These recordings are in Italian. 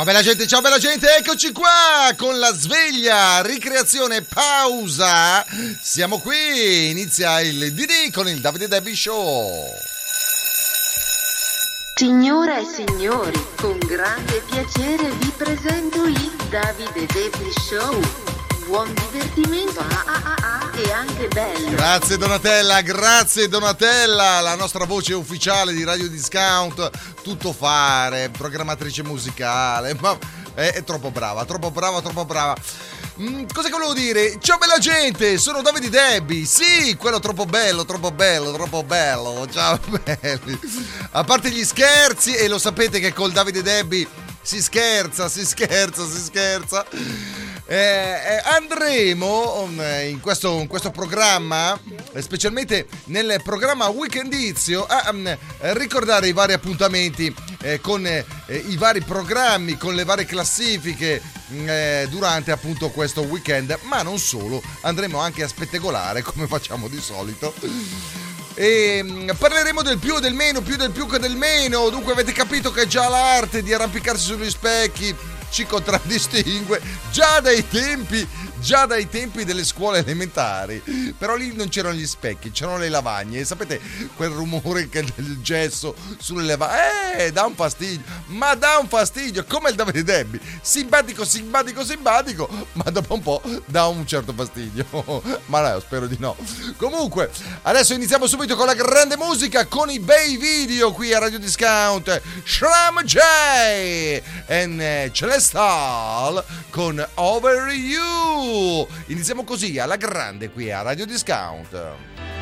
Ciao bella gente, ciao bella gente, eccoci qua con la sveglia, ricreazione, pausa. Siamo qui, inizia il DD con il Davide Debbie Show. Signore e signori, con grande piacere vi presento il Davide Debbie Show. Buon divertimento ah, ah, ah, ah, e anche bello. Grazie Donatella, grazie Donatella, la nostra voce ufficiale di Radio Discount, tutto fare, programmatrice musicale, ma è, è troppo brava, troppo brava, troppo brava. Mm, cosa che volevo dire? Ciao bella gente, sono Davide Debbie. Sì, quello troppo bello, troppo bello, troppo bello. Ciao belli. A parte gli scherzi, e lo sapete che col Davide Debbie si scherza, si scherza, si scherza. Eh, eh, andremo um, in questo, in questo programma, eh, specialmente nel programma Weekendizio, a um, ricordare i vari appuntamenti eh, con eh, i vari programmi, con le varie classifiche mm, eh, durante appunto questo weekend, ma non solo, andremo anche a spettegolare come facciamo di solito. E mm, parleremo del più, del meno, più del più che del meno. Dunque avete capito che già l'arte di arrampicarsi sugli specchi ci contraddistingue già dai tempi già dai tempi delle scuole elementari però lì non c'erano gli specchi c'erano le lavagne. E sapete quel rumore che del gesso sulle lavagne eh dà un fastidio ma dà un fastidio come il Davide Debbie simpatico simpatico simpatico ma dopo un po' dà un certo fastidio. Ma no spero di no. Comunque adesso iniziamo subito con la grande musica con i bei video qui a Radio Discount. Shram J e Celestal con Over You. Iniziamo così alla grande qui a Radio Discount.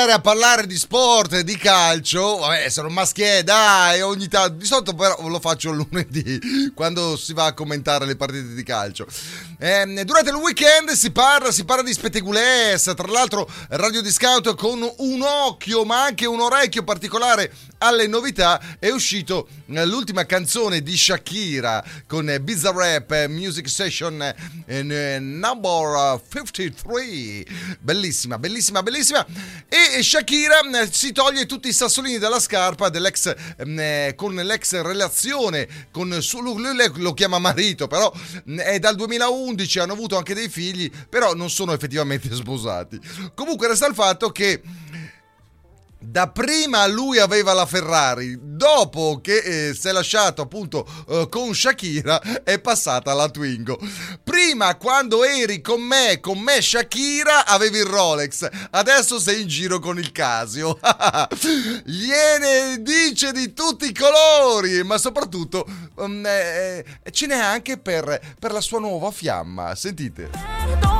Iniziare a parlare di sport di calcio, vabbè, sono maschie, dai, ogni tanto, di solito però lo faccio lunedì, quando si va a commentare le partite di calcio. Ehm, durante il weekend si parla, si parla di spettegulesse, tra l'altro Radio Discount con un occhio ma anche un orecchio particolare alle novità è uscito eh, l'ultima canzone di Shakira con eh, Bizarre Rap eh, Music Session eh, eh, number eh, 53 bellissima bellissima bellissima. E Shakira eh, si toglie tutti i sassolini dalla scarpa eh, con l'ex relazione con lo chiama marito però mh, è dal 2011 hanno avuto anche dei figli però non sono effettivamente sposati. Comunque resta il fatto che da prima lui aveva la Ferrari, dopo che eh, si è lasciato appunto eh, con Shakira è passata la Twingo. Prima quando eri con me, con me Shakira, avevi il Rolex, adesso sei in giro con il Casio. Gliene dice di tutti i colori, ma soprattutto um, eh, ce n'è anche per, per la sua nuova fiamma. Sentite.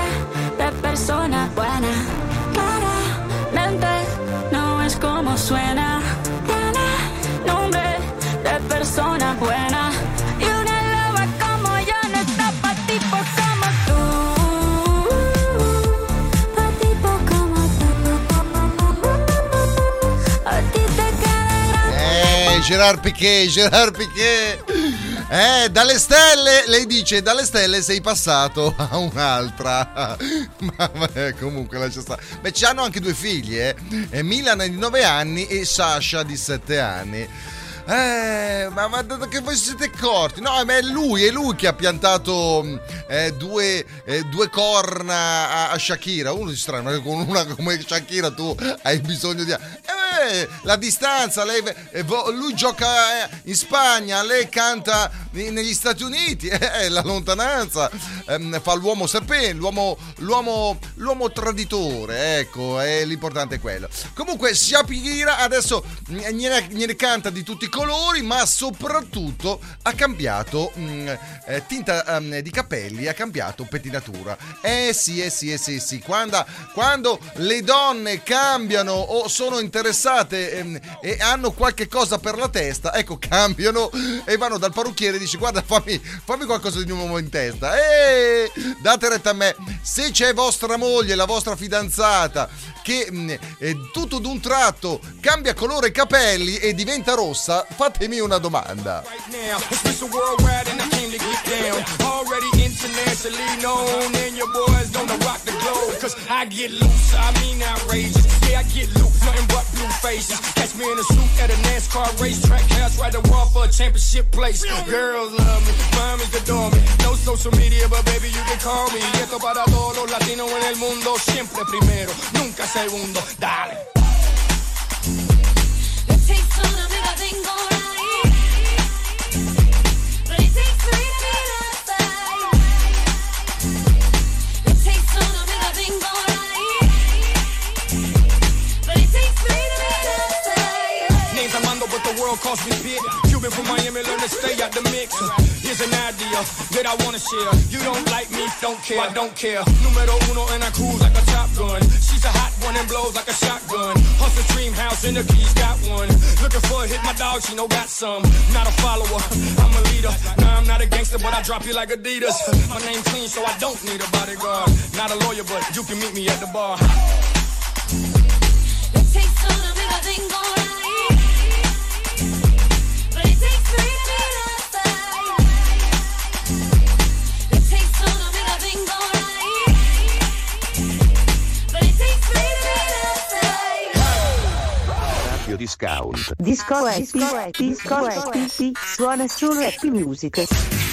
persona buena. Claramente no es como suena. Tiene nombre de persona buena. Pues Gerard Piqué, Gerard Piqué. Eh, dalle stelle, lei dice, dalle stelle sei passato a un'altra. Ma vabbè, comunque lascia stare. Beh, ci hanno anche due figli, eh. Eh, Milan di 9 anni e Sasha di 7 anni. Eh, ma, ma che voi siete corti? No, ma è lui, è lui che ha piantato mh, eh, due, eh, due corna a, a Shakira. Uno di strano, ma con una come Shakira tu hai bisogno di... Eh, la distanza, lei, eh, lui gioca eh, in Spagna, lei canta negli Stati Uniti, eh, la lontananza ehm, fa l'uomo serpente, l'uomo, l'uomo, l'uomo traditore, ecco, è l'importante è quello. Comunque Shakira adesso mm, gliene, gliene canta di tutti i colori, ma soprattutto ha cambiato mm, eh, tinta mm, di capelli, ha cambiato pettinatura. Eh sì, eh sì, eh sì, sì. Quando, quando le donne cambiano o sono interessate ehm, e hanno qualche cosa per la testa, ecco, cambiano e vanno dal parrucchiere dice guarda fammi, fammi qualcosa di nuovo in testa. E date retta a me. Se c'è vostra moglie, la vostra fidanzata che mh, eh, tutto d'un tratto cambia colore capelli e diventa rossa, fatemi una domanda. right now. Internationally known, and your boys gonna rock the globe. Cause I get loose, I mean outrageous. Yeah, I get loose, nothing but blue faces. Catch me in a suit at a NASCAR racetrack. House right the war for a championship place. Girls love me, mamis adore me. No social media, but baby, you can call me. Y esto para todos los latinos en el mundo. Siempre primero, nunca segundo. Dale. The taste of the big thing alright. Girl calls me Pit. Cuban from Miami, learn to stay out the mix. Here's an idea that I wanna share. You don't like me, don't care, I don't care. Numero uno and I cruise like a top gun. She's a hot one and blows like a shotgun. Hustle dream house and the keys got one. Looking for a hit, my dog, she know got some. Not a follower, I'm a leader. Nah, I'm not a gangster, but I drop you like Adidas. My name clean, so I don't need a bodyguard. Not a lawyer, but you can meet me at the bar. It takes two to make a thing go outside. Radio Discount. Disco Happy, Disco Happy, suona solo Happy Music.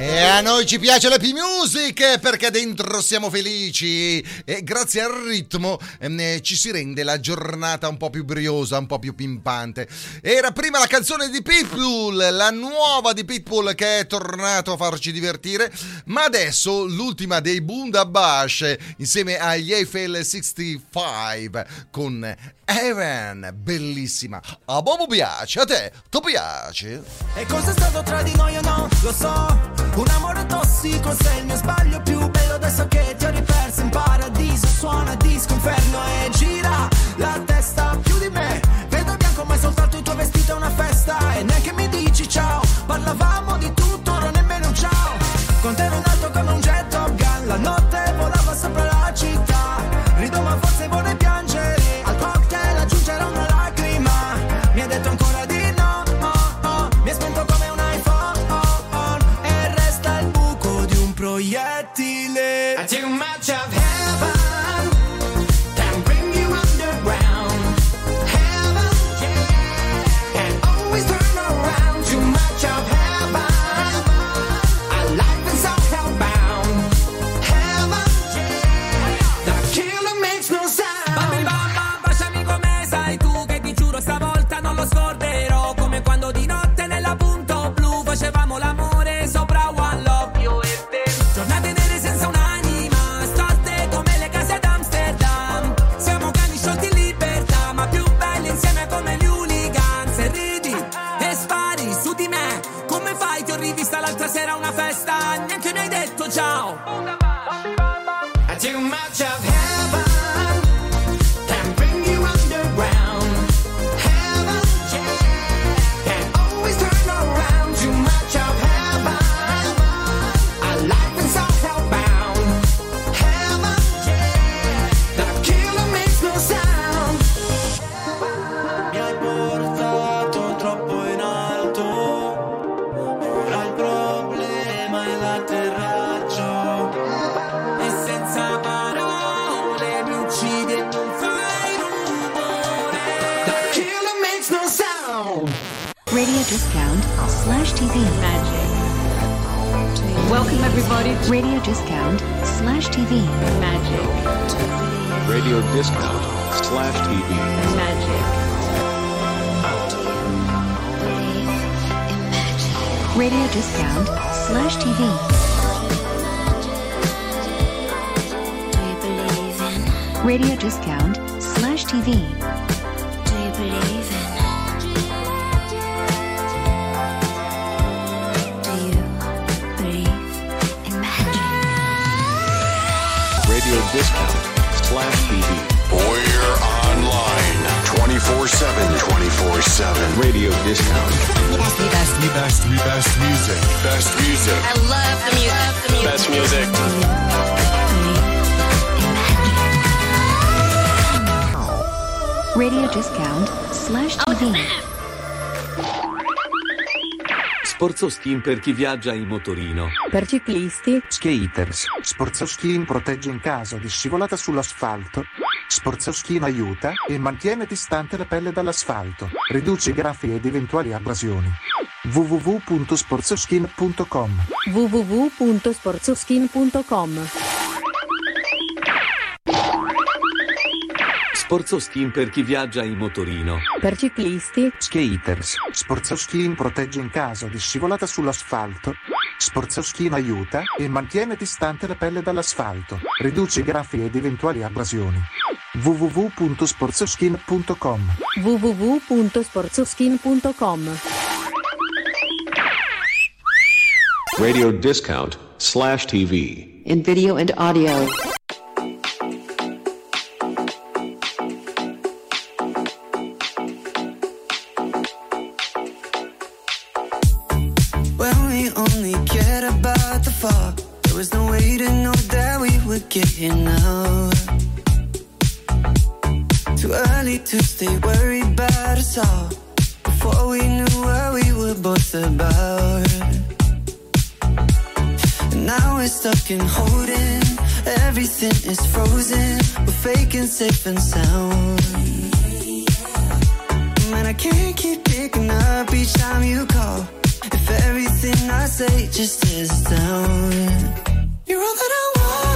E a noi ci piace l'happy music perché dentro siamo felici e grazie al ritmo eh, ci si rende la giornata un po' più briosa, un po' più pimpante. Era prima la canzone di Pitbull, la nuova di Pitbull che è tornato a farci divertire, ma adesso l'ultima dei Bunda Bash insieme agli Eiffel 65 con Evan, bellissima. A Bobo piace, a te, ti piace? E cosa è stato tra di noi o no? Lo so, un amore tossico sei il mio sbaglio più bello adesso che ti ho riperso. In paradiso suona disco inferno e gira la testa più di me. Vedo bianco ma è soltanto il tuo vestito è una festa. E neanche mi dici ciao parlavamo di tutto ora nemmeno un ciao. Con te ero in alto come un jet Top Gun la notte volava sopra la città. Rido Discount slash TV. Magic. Welcome everybody to Radio Discount slash TV. Magic. Radio Discount slash TV. Magic. Radio Discount slash TV. Radio Discount slash TV. 24 7. Radio Discount. The best, the best, the best music. Best music. I love the music. Best music. Radio Discount slash TV. Sporzo skin per chi viaggia in motorino. Per ciclisti, Skaters. Sporzoschin protegge in caso di scivolata sull'asfalto. Sporzoschin aiuta e mantiene distante la pelle dall'asfalto. Riduce i graffi ed eventuali abrasioni. www.sporzoschin.com www.sportsoskin.com. Sporzo skin per chi viaggia in motorino. Per ciclisti, Skaters. Sporzoschin protegge in caso di scivolata sull'asfalto. Sporzoschin aiuta e mantiene distante la pelle dall'asfalto. Riduce i graffi ed eventuali abrasioni. www.sportskin.com www.sportskin.com Radio Discount slash TV in video and audio. can hold. Everything is frozen. We're faking safe and sound. Man, I can't keep picking up each time you call. If everything I say just is down, you're all that I want.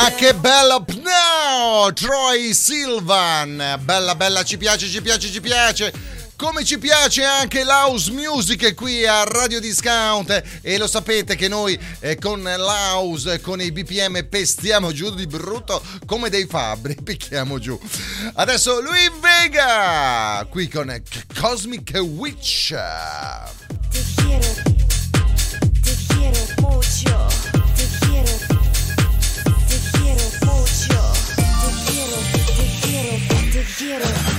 Ma che bello! No! Troy Silvan! Bella, bella, ci piace, ci piace, ci piace! come ci piace anche l'house music qui a Radio Discount e lo sapete che noi eh, con l'house, eh, con i BPM pestiamo giù di brutto come dei fabbri, picchiamo giù. Adesso lui Vega qui con eh, Cosmic Witch. Te quiero, te. quiero.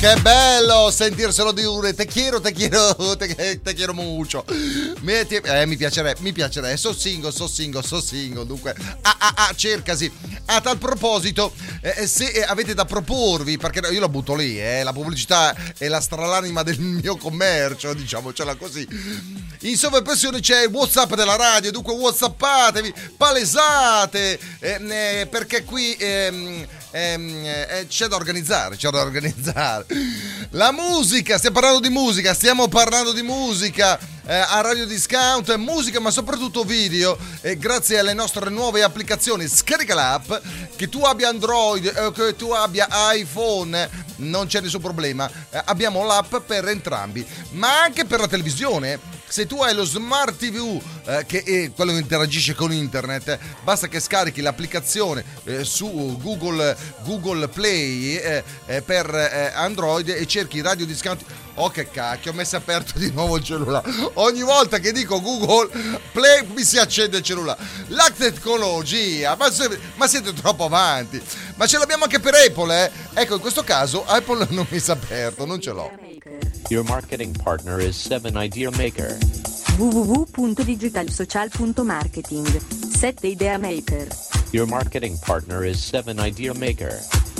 Che bello sentirselo dire te quiero, te quiero, te, te quiero mucho. Mi, eh, mi piacerebbe, mi piacerebbe. So single, so single, so single. Dunque, ah, ah, ah, cercasi. A tal proposito, eh, se eh, avete da proporvi, perché io la butto lì, eh, la pubblicità è la stralanima del mio commercio, diciamocela così. In sovraimpressione c'è il WhatsApp della radio, dunque WhatsAppatevi, palesate, ehm, eh, perché qui ehm, eh, c'è da organizzare, c'è da organizzare. La musica, stiamo parlando di musica, stiamo parlando di musica eh, a Radio Discount, musica ma soprattutto video, e grazie alle nostre nuove applicazioni. Scarica l'app, che tu abbia Android o che tu abbia iPhone, non c'è nessun problema, Eh, abbiamo l'app per entrambi, ma anche per la televisione. Se tu hai lo smart TV, eh, che è quello che interagisce con internet, eh, basta che scarichi l'applicazione eh, su Google, Google Play eh, eh, per eh, Android e cerchi Radio Discount. Oh che cacchio, ho messo aperto di nuovo il cellulare. Ogni volta che dico Google Play mi si accende il cellulare. La tecnologia, ma, se- ma siete troppo avanti. Ma ce l'abbiamo anche per Apple, eh? Ecco, in questo caso Apple non mi si è aperto, non ce l'ho. Your marketing partner is 7 Idea Maker. www.digitalsocial.marketing 7 Idea Maker Your marketing partner is 7 Idea Maker.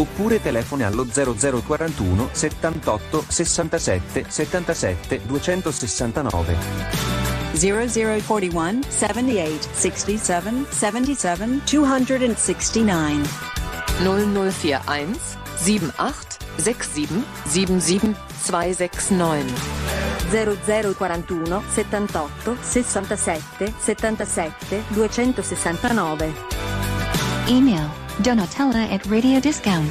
Oppure telefoni allo 0041 78 67 77 269. 0041 78 67 77 269. 0041 78 67 77 269. 0041 78 67 77 269 Email Donatella at Radio Discount.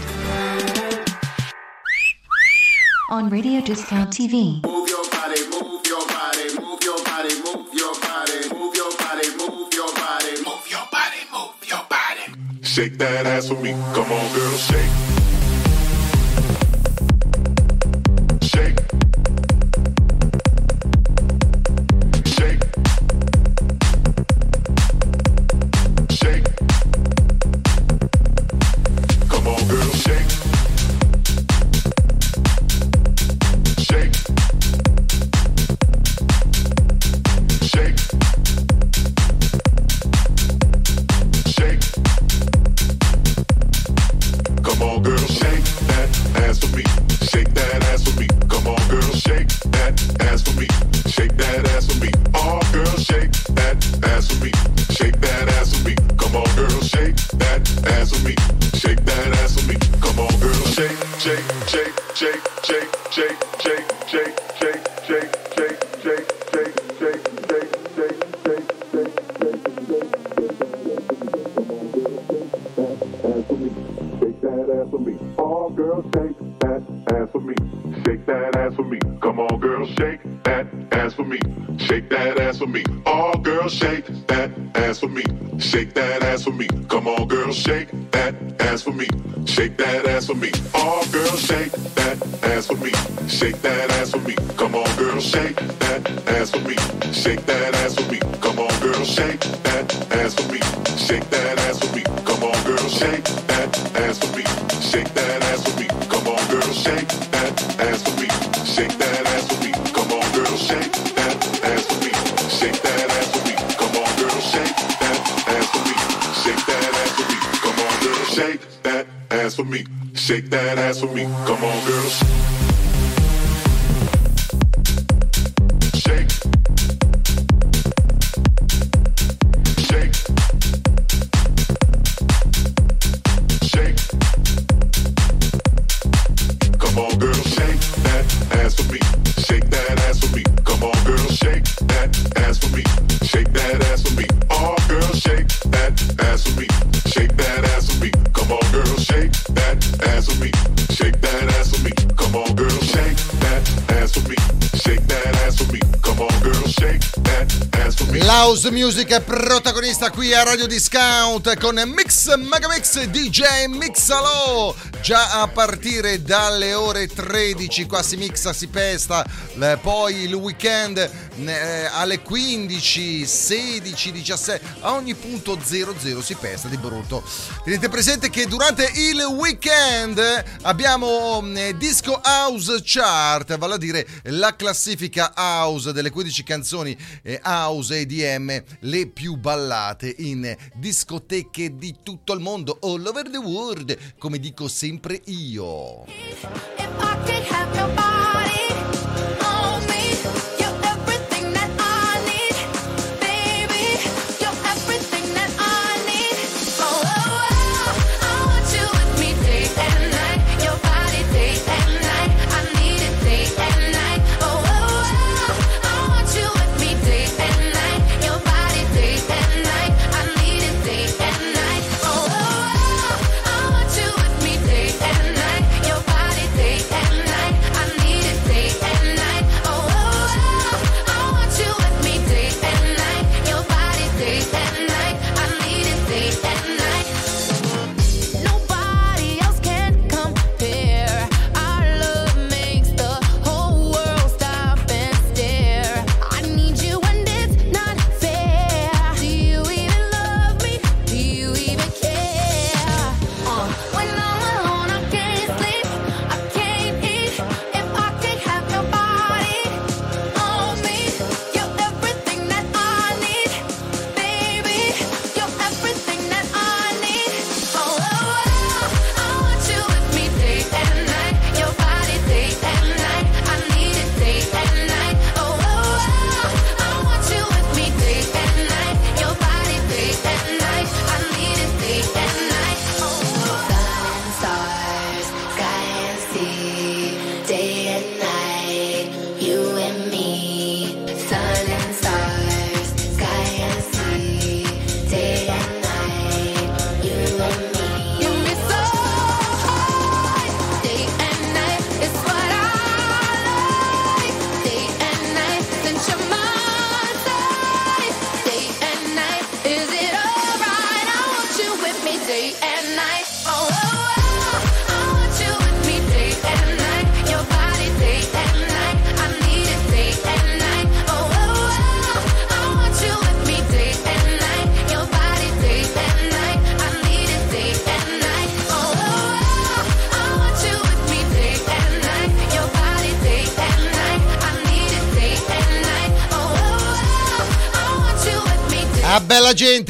On Radio Discount TV. Move your body move your body move your body move your body move your body move your body Move your body move your body Shake that ass for me. Come on, girl, shake. Shake. For me. Come on, girl, shake that ass for me. Shake that ass for me. Oh, girl, shake that ass for me. Shake that ass for me. Come on, girl, shake for me. Come on, girl. L'house music è protagonista qui a Radio Discount con Mix Megamix DJ Mixalo. Già a partire dalle ore 13 qua si mixa, si pesta, poi il weekend eh, alle 15, 16, 17, a ogni punto 00 si pesta di brutto. Tenete presente che durante il weekend abbiamo eh, Disco House Chart, vale a dire la classifica house delle 15 canzoni eh, house EDM le più ballate in discoteche di tutto il mondo, all over the world, come dico sempre io. Nobody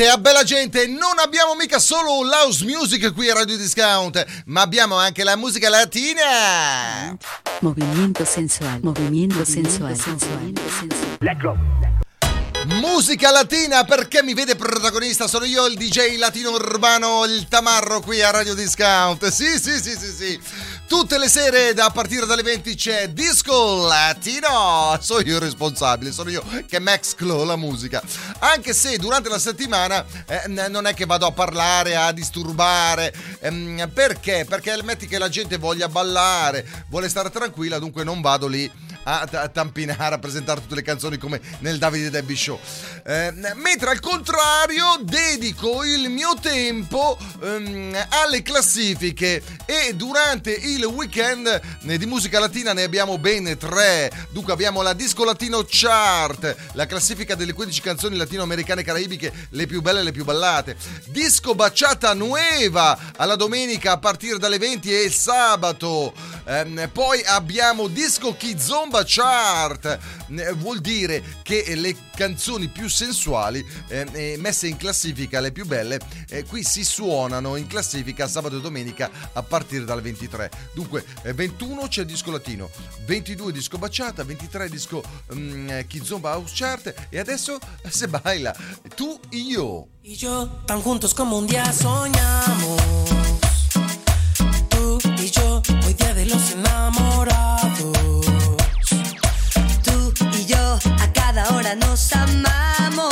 a bella gente, non abbiamo mica solo l'house music qui a Radio Discount, ma abbiamo anche la musica latina. Movimiento sensual, movimiento sensual, sensual, Musica latina perché mi vede protagonista, sono io il DJ latino urbano, il tamarro qui a Radio Discount. Sì, sì, sì, sì, sì. Tutte le sere da partire dalle 20 c'è Disco Latino. Sono io il responsabile, sono io che mesclo la musica. Anche se durante la settimana eh, non è che vado a parlare, a disturbare. Ehm, perché? Perché metti che la gente voglia ballare, vuole stare tranquilla, dunque non vado lì a, a tampinare, a presentare tutte le canzoni come nel Davide Debbie Show. Eh, mentre al contrario dedico il mio tempo ehm, alle classifiche e durante il weekend eh, di musica latina ne abbiamo ben tre. Dunque abbiamo la Disco Latino Chart, la classifica delle 15 canzoni latinoamericane e caraibiche, le più belle e le più ballate. Disco Bachata Nueva alla domenica a partire dalle 20 e il sabato. Ehm, poi abbiamo Disco Kizomba Chart, Eh, vuol dire che le canzoni più sensuali eh, eh, messe in classifica, le più belle, eh, qui si suonano in classifica sabato e domenica a partire dal 23. Dunque, eh, 21 c'è il disco latino, 22 disco baciata, 23 disco mm, Kizomba House Chart e adesso eh, se baila tu e io. Y yo, tan juntos como un día soñamos. Tú y yo, hoy día de los enamorados. Nos amamos.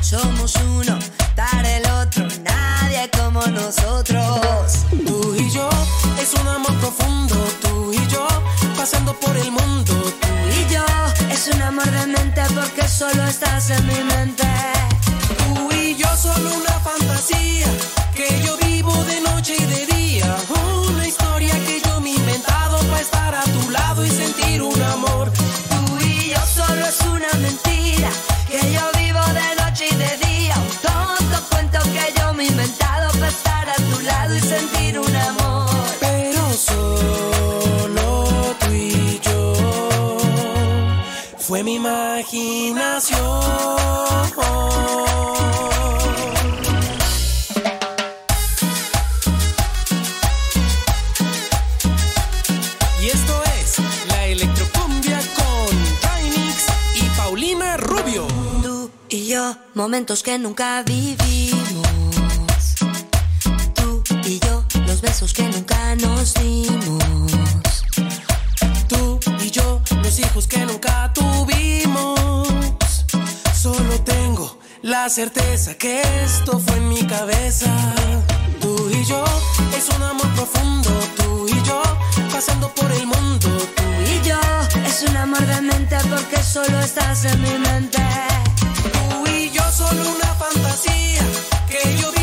Somos uno para el otro, nadie como nosotros. Tú y yo, es un amor profundo. Tú y yo, pasando por el mundo. Tú y yo, es un amor de mente porque solo estás en mi mente. Tú y yo solo una fantasía que yo vivo de noche y de día. Una historia que yo que yo vivo de noche y de día. Un tonto cuento que yo me he inventado para estar a tu lado y sentir un amor. Pero solo tú y yo fue mi imaginación. Momentos que nunca vivimos. Tú y yo, los besos que nunca nos dimos. Tú y yo, los hijos que nunca tuvimos. Solo tengo la certeza que esto fue en mi cabeza. Tú y yo, es un amor profundo. Tú y yo, pasando por el mundo. Tú Y yo, es un amor de mente porque solo estás en mi mente. Tú y yo solo una fantasía que yo vivo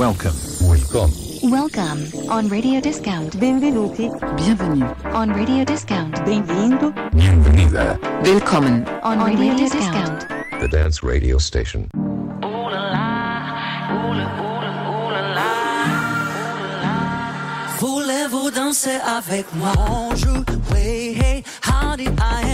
Welcome. Welcome. Welcome on Radio Discount. Benvenuti. Bienvenue. On Radio Discount. Benvindo. Bienvenida. Willkommen. On Radio Discount. The Dance Radio Station. Voulez-vous danser avec moi? Bonjour, way, hey, how did I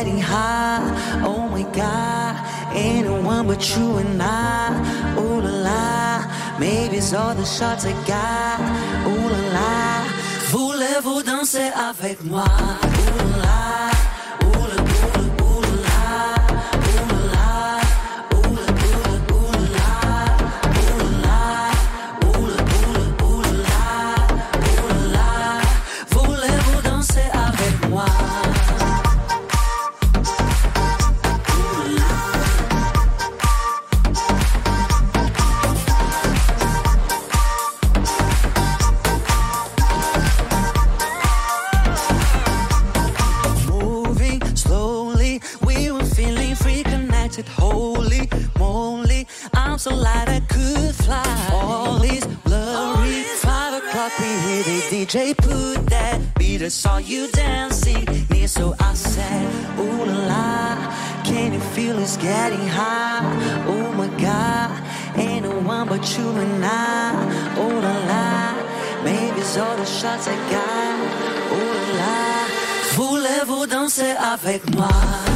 getting hot? Oh my god, anyone but you and I. Ooh la la, maybe it's all the shots I got. Ooh la la, voulez-vous danser avec moi? Ooh la. DJ put that beat. I saw you dancing near, so I said, Ooh la la. Can you feel it's getting hot? Oh my God, ain't no one but you and I. Oh la la, maybe it's all the shots I got. Oh la la. Voulez-vous danser avec moi?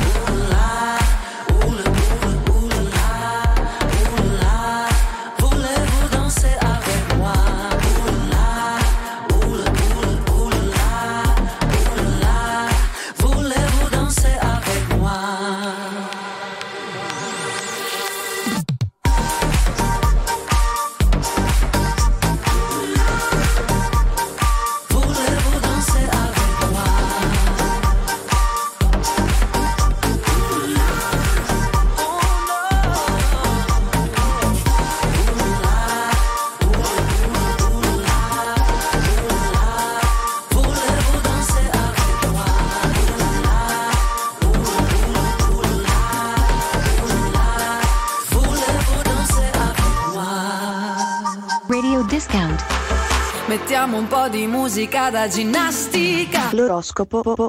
Un po' di musica da ginnastica. L'oroscopo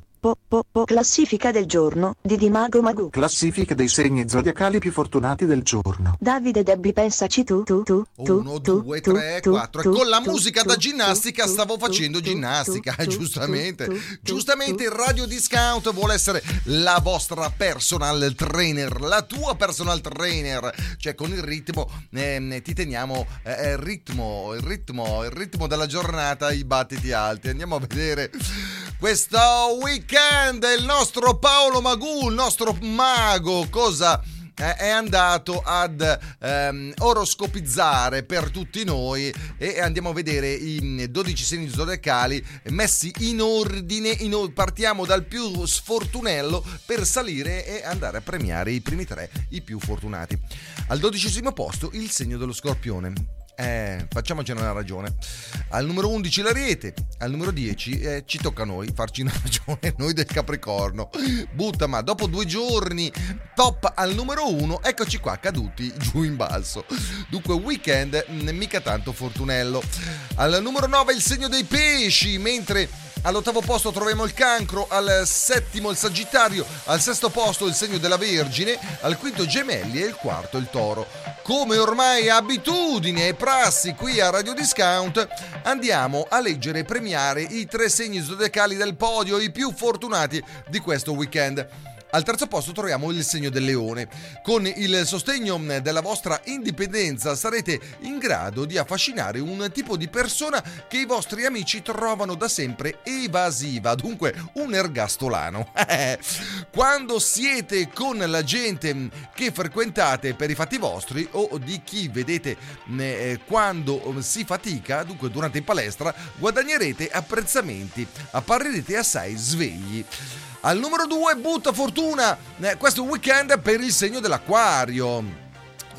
po, classifica del giorno di Dimago Magu. Classifica dei segni zodiacali più fortunati del giorno. Davide Debbie pensaci tu tu tu tu 1, tu 2, tu, 3, tu, 4. E con la musica da ginnastica stavo facendo ginnastica, giustamente. Giustamente il. Radio Discount vuole essere la vostra personal trainer, la tua personal trainer. Cioè con il ritmo ehm, ti teniamo eh, eh, il ritmo, il ritmo, il ritmo della giornata, i battiti alti. Andiamo a vedere questo weekend il nostro Paolo Magù, il nostro mago, cosa eh, è andato ad ehm, oroscopizzare per tutti noi e andiamo a vedere i 12 segni zodiacali messi in ordine. in partiamo dal più sfortunello per salire e andare a premiare i primi tre, i più fortunati. Al dodicesimo posto il segno dello scorpione. Eh, facciamocene una ragione. Al numero 11 l'Ariete, al numero 10 eh, ci tocca a noi farci una ragione, noi del Capricorno. Butta, ma dopo due giorni, top al numero 1, eccoci qua caduti giù in balzo. Dunque, weekend mh, mica tanto fortunello. Al numero 9 il segno dei pesci, mentre All'ottavo posto troviamo il cancro, al settimo il sagittario, al sesto posto il segno della Vergine, al quinto gemelli e il quarto il toro. Come ormai abitudine e prassi qui a Radio Discount, andiamo a leggere e premiare i tre segni zodiacali del podio, i più fortunati di questo weekend. Al terzo posto troviamo il segno del leone. Con il sostegno della vostra indipendenza sarete in grado di affascinare un tipo di persona che i vostri amici trovano da sempre evasiva, dunque un ergastolano. Quando siete con la gente che frequentate per i fatti vostri o di chi vedete eh, quando si fatica, dunque durante in palestra, guadagnerete apprezzamenti, apparirete assai svegli. Al numero 2 butta fortuna eh, questo weekend per il segno dell'acquario.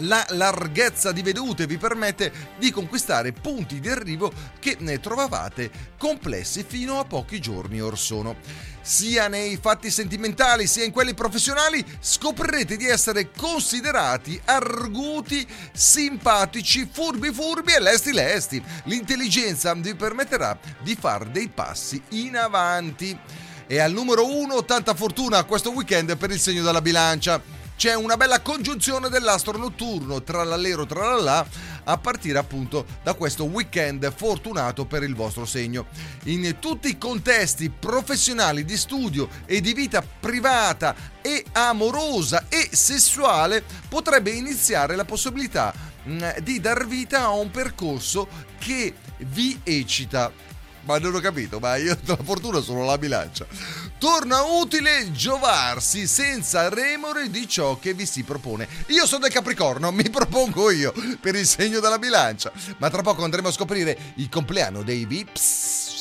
La larghezza di vedute vi permette di conquistare punti di arrivo che ne trovavate complessi fino a pochi giorni or sono. Sia nei fatti sentimentali sia in quelli professionali scoprirete di essere considerati arguti, simpatici, furbi furbi e lesti lesti. L'intelligenza vi permetterà di fare dei passi in avanti. E al numero 1 tanta fortuna questo weekend per il segno della bilancia. C'è una bella congiunzione dell'astro notturno tra l'allero tra l'allà a partire appunto da questo weekend fortunato per il vostro segno. In tutti i contesti professionali di studio e di vita privata e amorosa e sessuale potrebbe iniziare la possibilità mh, di dar vita a un percorso che vi eccita ma non ho capito, ma io la fortuna sono la bilancia. Torna utile giovarsi senza remore di ciò che vi si propone. Io sono del Capricorno, mi propongo io per il segno della bilancia. Ma tra poco andremo a scoprire il compleanno dei Vips.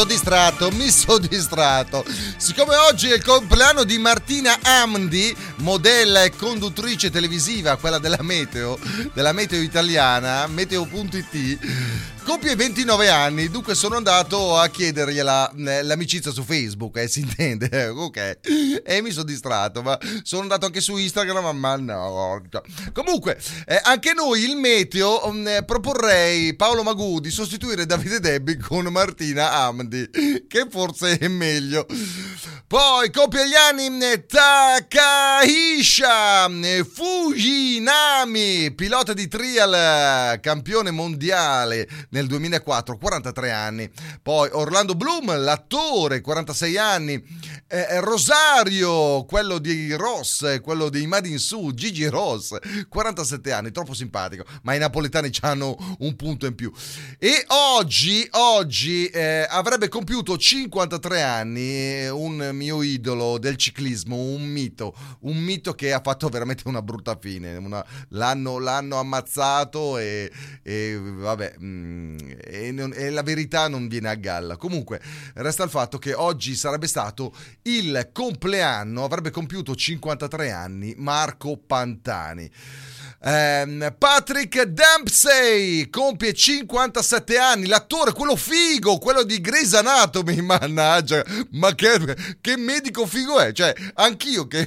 Sono distratto, mi sono distratto. Siccome oggi è il compleanno di Martina Amdi, modella e conduttrice televisiva, quella della Meteo, della Meteo italiana, meteo.it, compie 29 anni, dunque sono andato a chiedergliela eh, l'amicizia su Facebook, eh, si intende, ok, e mi sono distratto, ma sono andato anche su Instagram, ma no. Comunque, eh, anche noi il Meteo mm, eh, proporrei Paolo Magù di sostituire Davide Debbi con Martina Amdi, che forse è meglio. Poi compie gli anni eh, Takahisha eh, Fujinami, pilota di trial, eh, campione mondiale nel 2004, 43 anni. Poi Orlando Bloom, l'attore, 46 anni. Eh, Rosario, quello di Ross, eh, quello di Madin Su, Gigi Ross, 47 anni, troppo simpatico, ma i napoletani hanno un punto in più. E oggi, oggi eh, avrebbe compiuto 53 anni eh, un mio idolo del ciclismo, un mito, un mito che ha fatto veramente una brutta fine. Una- l'hanno, l'hanno ammazzato e, e vabbè, mm, e, non- e la verità non viene a galla. Comunque, resta il fatto che oggi sarebbe stato il compleanno, avrebbe compiuto 53 anni, Marco Pantani. Ehm, Patrick Dempsey compie 57 anni, l'attore, quello figo, quello di Grey's Anatomy, mannaggia, ma che, che medico figo è? Cioè, anch'io che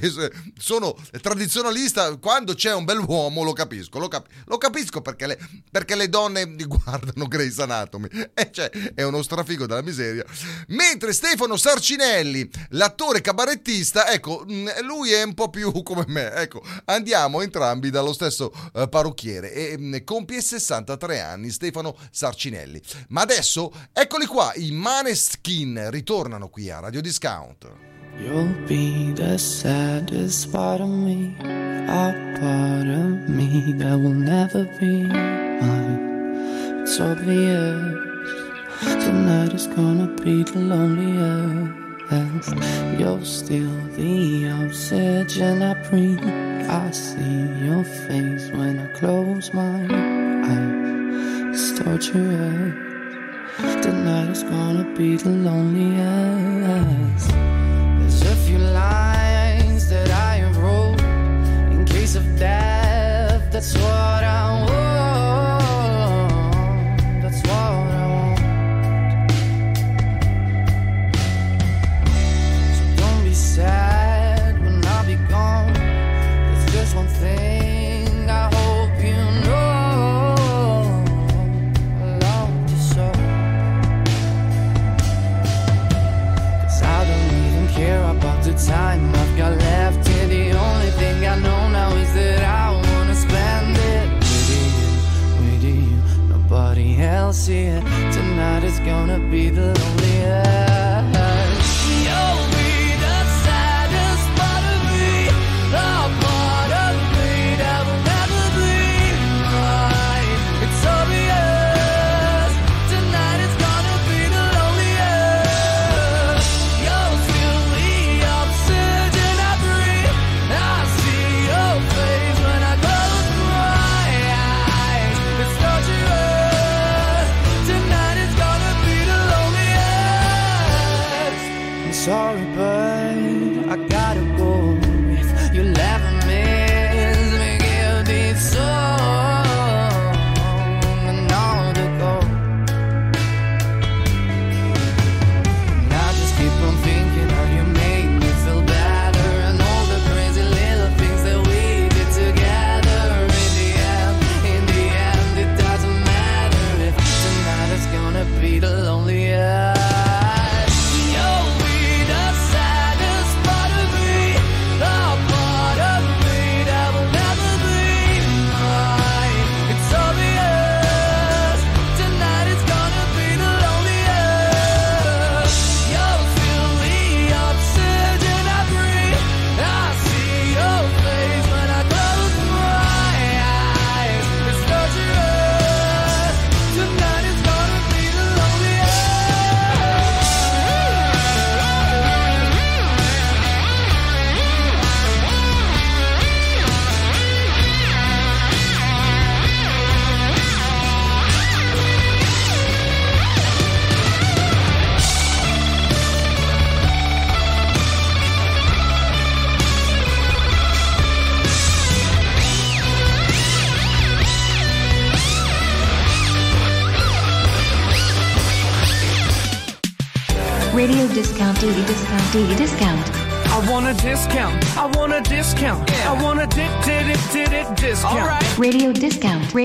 sono tradizionalista, quando c'è un bell'uomo lo capisco, lo, cap- lo capisco perché le, perché le donne guardano Grey's Anatomy, e cioè, è uno strafigo della miseria. Mentre Stefano Sarcinelli, l'attore cabarettista, ecco, mh, lui è un po' più come me, ecco, andiamo entrambi dallo stesso eh, parrucchiere e mh, compie 63 anni Stefano Sarcinelli. Ma adesso, eccoli qua, i Maneskin ritornano qui a Radio Discount. You'll be the saddest part of me, a part of me that will never be mine. It's obvious tonight is gonna be the loneliest. You're still the oxygen I breathe. I see your face when I close my eyes. It's torture. Tonight is gonna be the loneliest. There's a few lines that I have wrote in case of death. That's what I want. Tonight is gonna be the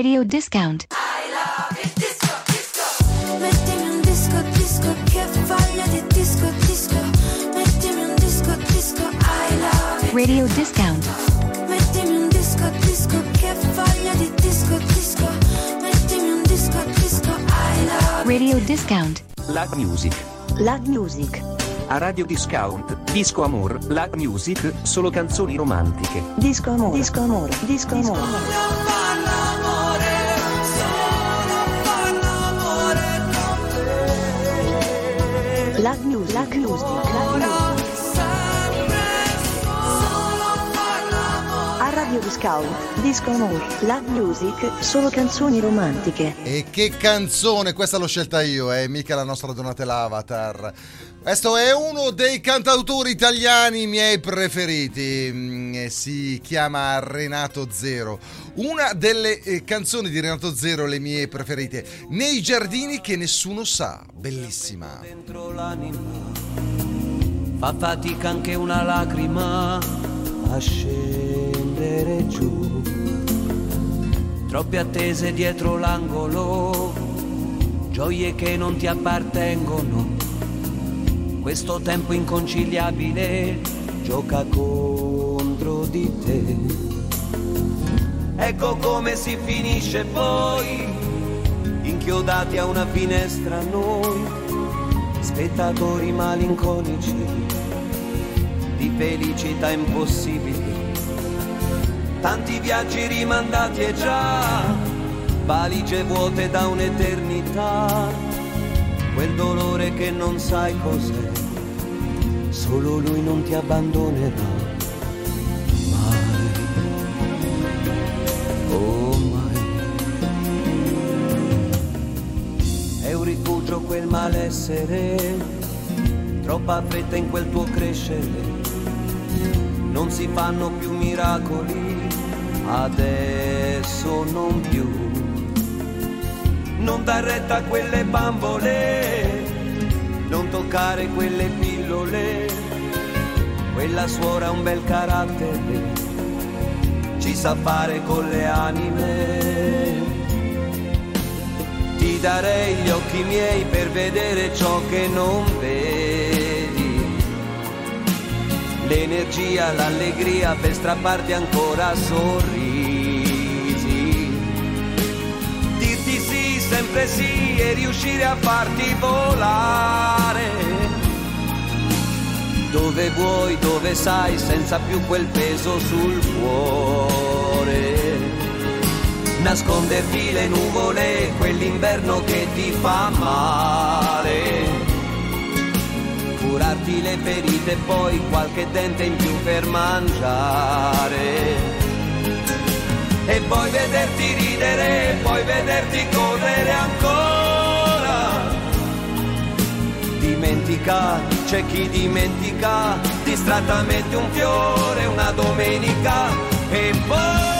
discount, radio discount. Mettimi un disco, disco, che voglia di disco, disco. Mettimi un disco, disco, I love it. Radio discount. Mettimi un disco, disco, che voglia di disco, disco. Mettimi un disco, disco, I love it. Radio discount. Lag Music. Lag Music. A Radio Discount, Disco Amor, Lag Music, solo canzoni romantiche. Disco amore. Disco amore. Disco amore. Lag Music. Lag Music. Lag Music. A Radio Discount. Disco amore. Lag Music. Solo canzoni romantiche. E che canzone, questa l'ho scelta io, è mica la nostra Donatella Avatar. Questo è uno dei cantautori italiani miei preferiti, Mm, eh, si chiama Renato Zero. Una delle eh, canzoni di Renato Zero, le mie preferite, Nei giardini che nessuno sa, bellissima. dentro l'anima fa fatica anche una lacrima a scendere giù troppe attese dietro l'angolo gioie che non ti appartengono questo tempo inconciliabile gioca contro di te. Ecco come si finisce poi inchiodati a una finestra noi, spettatori malinconici di felicità impossibili, tanti viaggi rimandati e già valigie vuote da un'eternità, quel dolore che non sai cos'è, solo lui non ti abbandonerà. È un rifugio quel malessere, troppa fretta in quel tuo crescere, non si fanno più miracoli, adesso non più, non dar retta a quelle bambole, non toccare quelle pillole, quella suora ha un bel carattere, ci sa fare con le anime ti darei gli occhi miei per vedere ciò che non vedi. L'energia, l'allegria per strapparti ancora sorrisi. Dirti sì, sempre sì e riuscire a farti volare. Dove vuoi, dove sai, senza più quel peso sul cuore nasconderti le nuvole, quell'inverno che ti fa male. Curarti le ferite e poi qualche dente in più per mangiare. E poi vederti ridere, poi vederti correre ancora. Dimentica, c'è chi dimentica, distrattamente un fiore, una domenica. E poi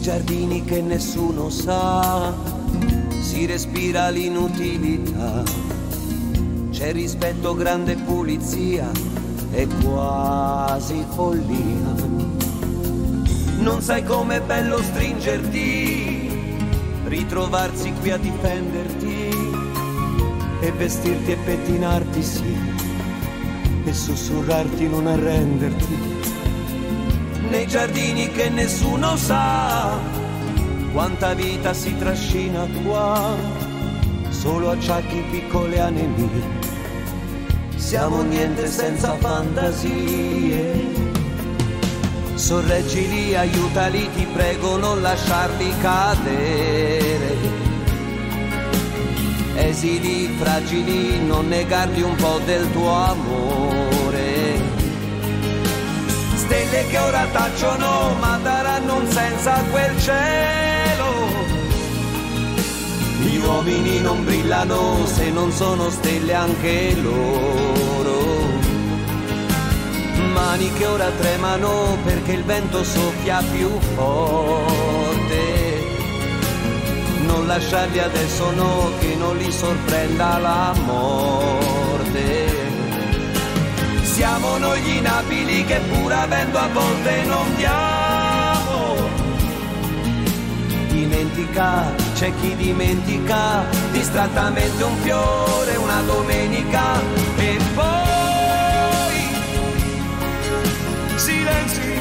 giardini che nessuno sa si respira l'inutilità c'è rispetto grande pulizia è quasi follia. Non sai com'è bello stringerti, ritrovarsi qui a difenderti e vestirti e pettinarti sì, e sussurrarti non arrenderti. Nei giardini che nessuno sa quanta vita si trascina qua, solo acciacchi piccole anemie siamo niente senza fantasie. Sorreggili, aiutali, ti prego, non lasciarli cadere. Esili, fragili, non negargli un po' del tuo amore. Stelle che ora tacciono, ma daranno un senso a quel cielo. gli uomini non brillano se non sono stelle anche loro. Mani che ora tremano perché il vento soffia più forte. Non lasciarli adesso no, che non li sorprenda la morte. Siamo noi gli inabili che pur avendo a volte non diamo. Dimentica, c'è chi dimentica distrattamente un fiore una domenica e poi silenzi.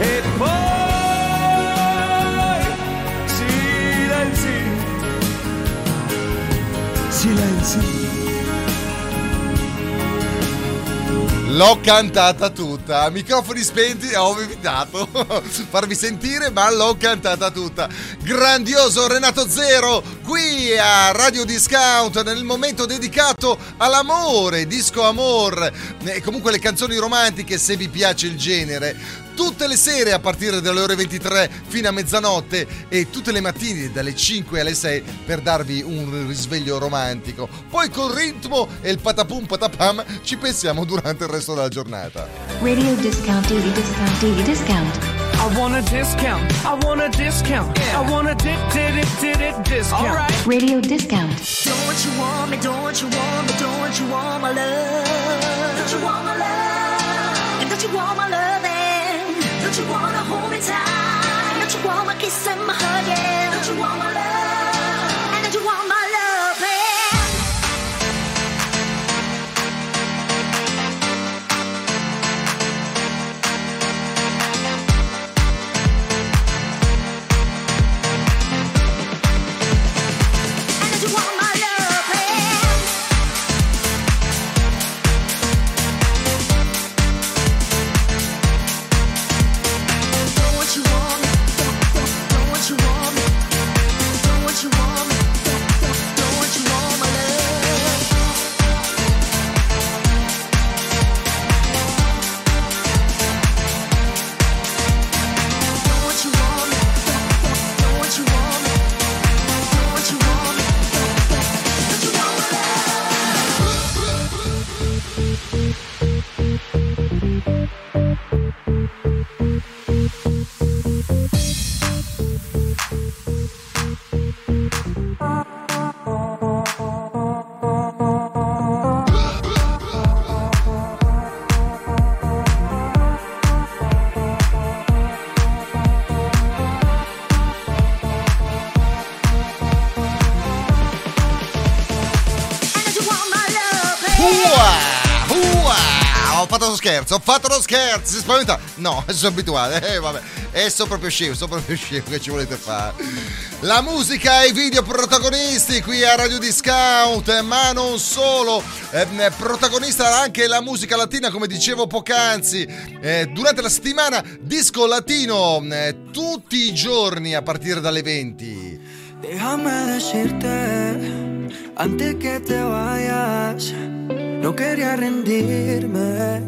E poi silenzi. Silenzi L'ho cantata tutta, microfoni spenti ho evitato farvi sentire, ma l'ho cantata tutta. Grandioso Renato Zero qui a Radio Discount nel momento dedicato all'amore, disco amor e comunque le canzoni romantiche se vi piace il genere. Tutte le sere a partire dalle ore 23 fino a mezzanotte e tutte le mattine dalle 5 alle 6 per darvi un risveglio romantico. Poi col ritmo e il patapum patapam ci pensiamo durante il resto della giornata. Radio discount, daily discount, daily discount. I want a discount. I want a discount. I want a di di di di di discount. All right. Radio discount. Don't you want me, don't you want me, don't you want my love? Don't you want my love? And don't you want my loving? Don't you wanna hold me tight? Don't you wanna kiss and my hug? Yeah. Don't you wanna love? Fatto lo scherzo, ho fatto lo scherzo, si spaventa. No, sono abituato. Eh, vabbè. E sono proprio scemo, sono proprio scemo che ci volete fare. La musica e i video protagonisti qui a Radio Discount, ma non solo. Eh, protagonista anche la musica latina, come dicevo poc'anzi. Eh, durante la settimana disco latino, eh, tutti i giorni a partire dalle 20. Déjame decirte, antes que te vayas, no quería rendirme,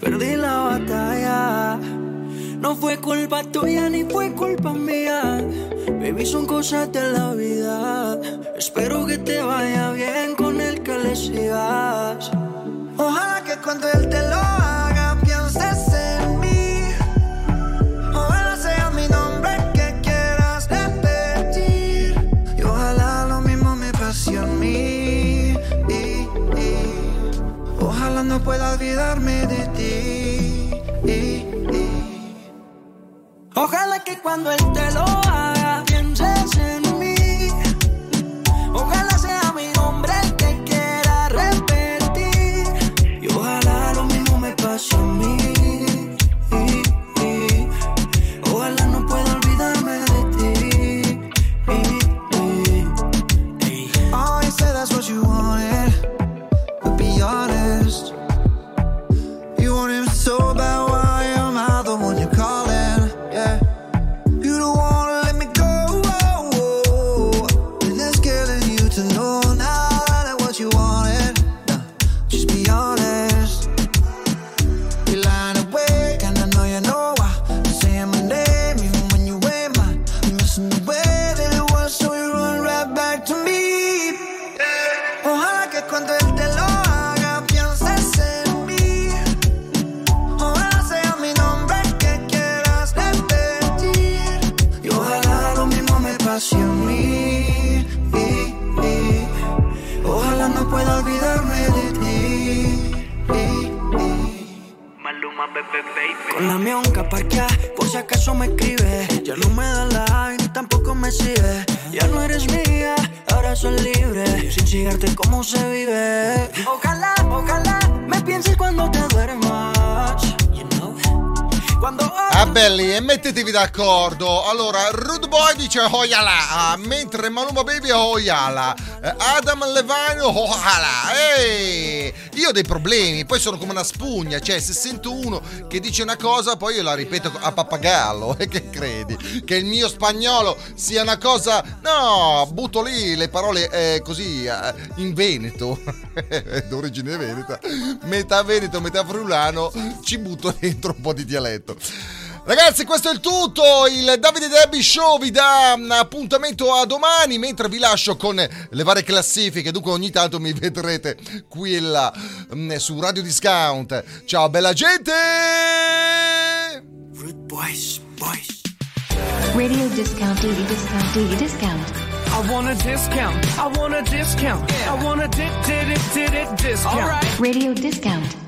perdí la batalla. No fue culpa tuya ni fue culpa mía, baby, son cosas de la vida. Espero que te vaya bien con el que le sigas. Ojalá que cuando él te lo haga pueda olvidarme de ti. Ojalá que cuando él te lo to know d'accordo. Allora, Rude Boy dice Oyala, ah, mentre Maluma Baby Oyala, Eh, Adam Levine Oyala. Ehi, io ho dei problemi, poi sono come una spugna, cioè se sento uno che dice una cosa, poi io la ripeto a pappagallo. E che credi? Che il mio spagnolo sia una cosa... No, butto lì le parole eh, così eh, in Veneto, d'origine veneta, metà veneto, metà friulano, ci butto dentro un po' di dialetto. Ragazzi, questo è il tutto. Il Davide Debbie Show vi dà mm, appuntamento a domani. Mentre vi lascio con le varie classifiche. Dunque, ogni tanto mi vedrete qui e là mm, su Radio Discount. Ciao, bella gente! Boys, boys. Radio discount, discount, discount. I want a discount. I want a discount. I want a di- di- di- di- di- discount. Radio discount.